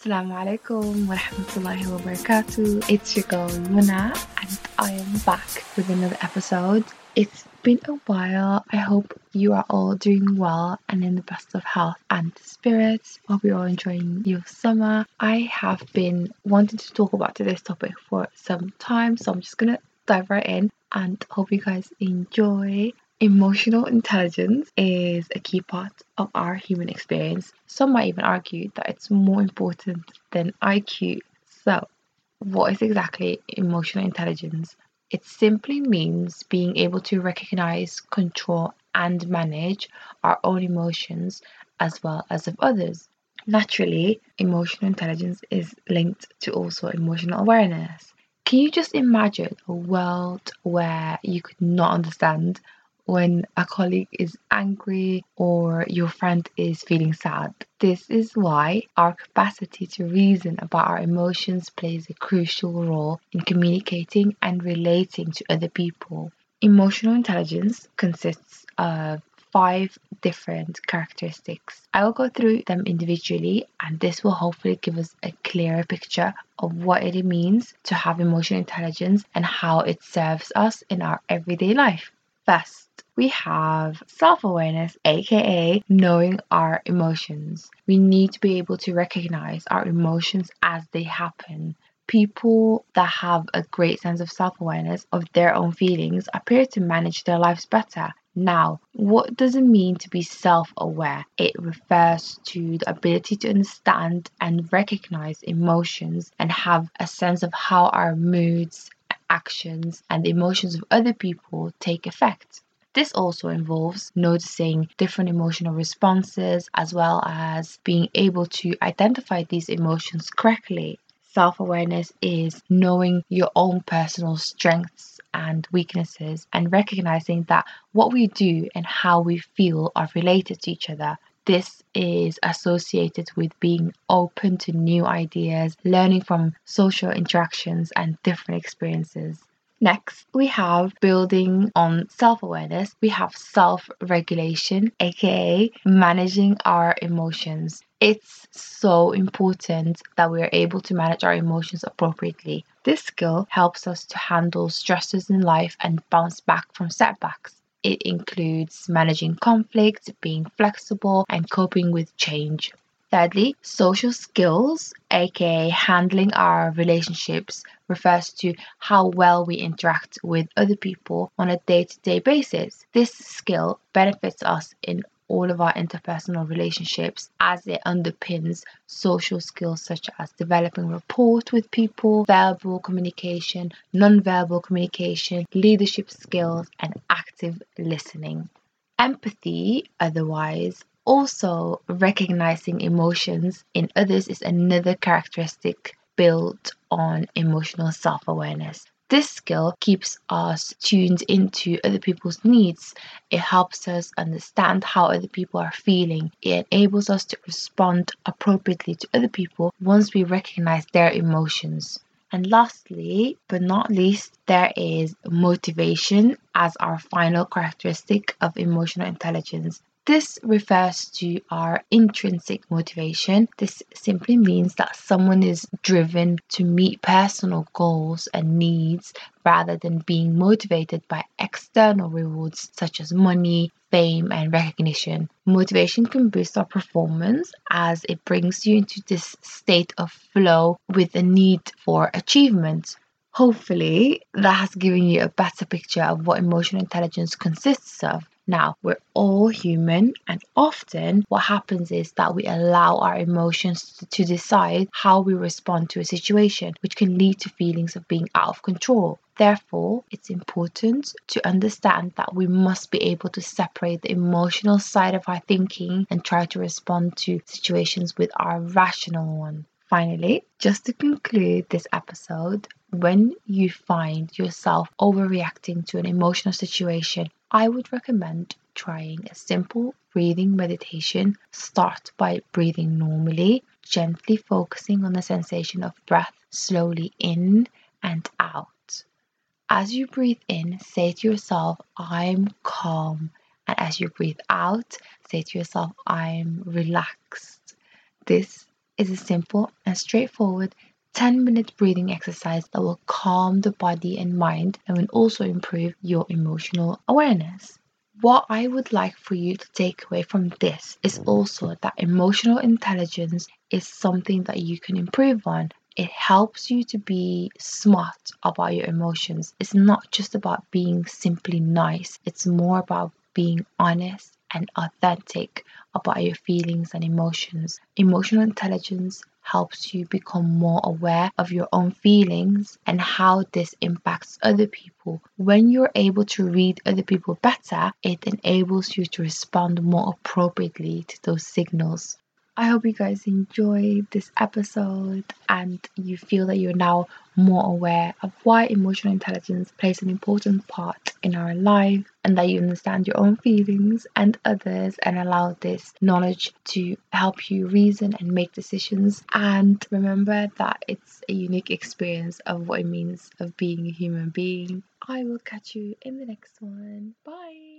Assalamu alaikum wa rahmatullahi wa barakatuh. It's your girl Luna and I am back with another episode. It's been a while. I hope you are all doing well and in the best of health and spirits. Hope you're all enjoying your summer. I have been wanting to talk about today's topic for some time, so I'm just gonna dive right in and hope you guys enjoy. Emotional intelligence is a key part of our human experience. Some might even argue that it's more important than IQ. So, what is exactly emotional intelligence? It simply means being able to recognize, control, and manage our own emotions as well as of others. Naturally, emotional intelligence is linked to also emotional awareness. Can you just imagine a world where you could not understand when a colleague is angry or your friend is feeling sad. This is why our capacity to reason about our emotions plays a crucial role in communicating and relating to other people. Emotional intelligence consists of five different characteristics. I will go through them individually, and this will hopefully give us a clearer picture of what it means to have emotional intelligence and how it serves us in our everyday life. First, we have self awareness, aka knowing our emotions. We need to be able to recognize our emotions as they happen. People that have a great sense of self awareness of their own feelings appear to manage their lives better. Now, what does it mean to be self aware? It refers to the ability to understand and recognize emotions and have a sense of how our moods, actions, and the emotions of other people take effect. This also involves noticing different emotional responses as well as being able to identify these emotions correctly. Self awareness is knowing your own personal strengths and weaknesses and recognizing that what we do and how we feel are related to each other. This is associated with being open to new ideas, learning from social interactions and different experiences. Next, we have building on self awareness. We have self regulation, aka managing our emotions. It's so important that we are able to manage our emotions appropriately. This skill helps us to handle stresses in life and bounce back from setbacks. It includes managing conflict, being flexible, and coping with change. Thirdly, social skills, aka handling our relationships, refers to how well we interact with other people on a day to day basis. This skill benefits us in all of our interpersonal relationships as it underpins social skills such as developing rapport with people, verbal communication, non-verbal communication, leadership skills, and active listening. Empathy, otherwise, also, recognizing emotions in others is another characteristic built on emotional self awareness. This skill keeps us tuned into other people's needs. It helps us understand how other people are feeling. It enables us to respond appropriately to other people once we recognize their emotions. And lastly, but not least, there is motivation as our final characteristic of emotional intelligence. This refers to our intrinsic motivation. This simply means that someone is driven to meet personal goals and needs rather than being motivated by external rewards such as money, fame, and recognition. Motivation can boost our performance as it brings you into this state of flow with a need for achievement. Hopefully, that has given you a better picture of what emotional intelligence consists of. Now, we're all human, and often what happens is that we allow our emotions to decide how we respond to a situation, which can lead to feelings of being out of control. Therefore, it's important to understand that we must be able to separate the emotional side of our thinking and try to respond to situations with our rational one. Finally, just to conclude this episode, when you find yourself overreacting to an emotional situation, I would recommend trying a simple breathing meditation. Start by breathing normally, gently focusing on the sensation of breath slowly in and out. As you breathe in, say to yourself, I'm calm. And as you breathe out, say to yourself, I'm relaxed. This is a simple and straightforward 10 minute breathing exercise that will calm the body and mind and will also improve your emotional awareness. What I would like for you to take away from this is also that emotional intelligence is something that you can improve on. It helps you to be smart about your emotions. It's not just about being simply nice, it's more about being honest and authentic about your feelings and emotions. Emotional intelligence helps you become more aware of your own feelings and how this impacts other people. When you're able to read other people better, it enables you to respond more appropriately to those signals. I hope you guys enjoyed this episode and you feel that you're now more aware of why emotional intelligence plays an important part in our life and that you understand your own feelings and others and allow this knowledge to help you reason and make decisions and remember that it's a unique experience of what it means of being a human being. I will catch you in the next one. Bye.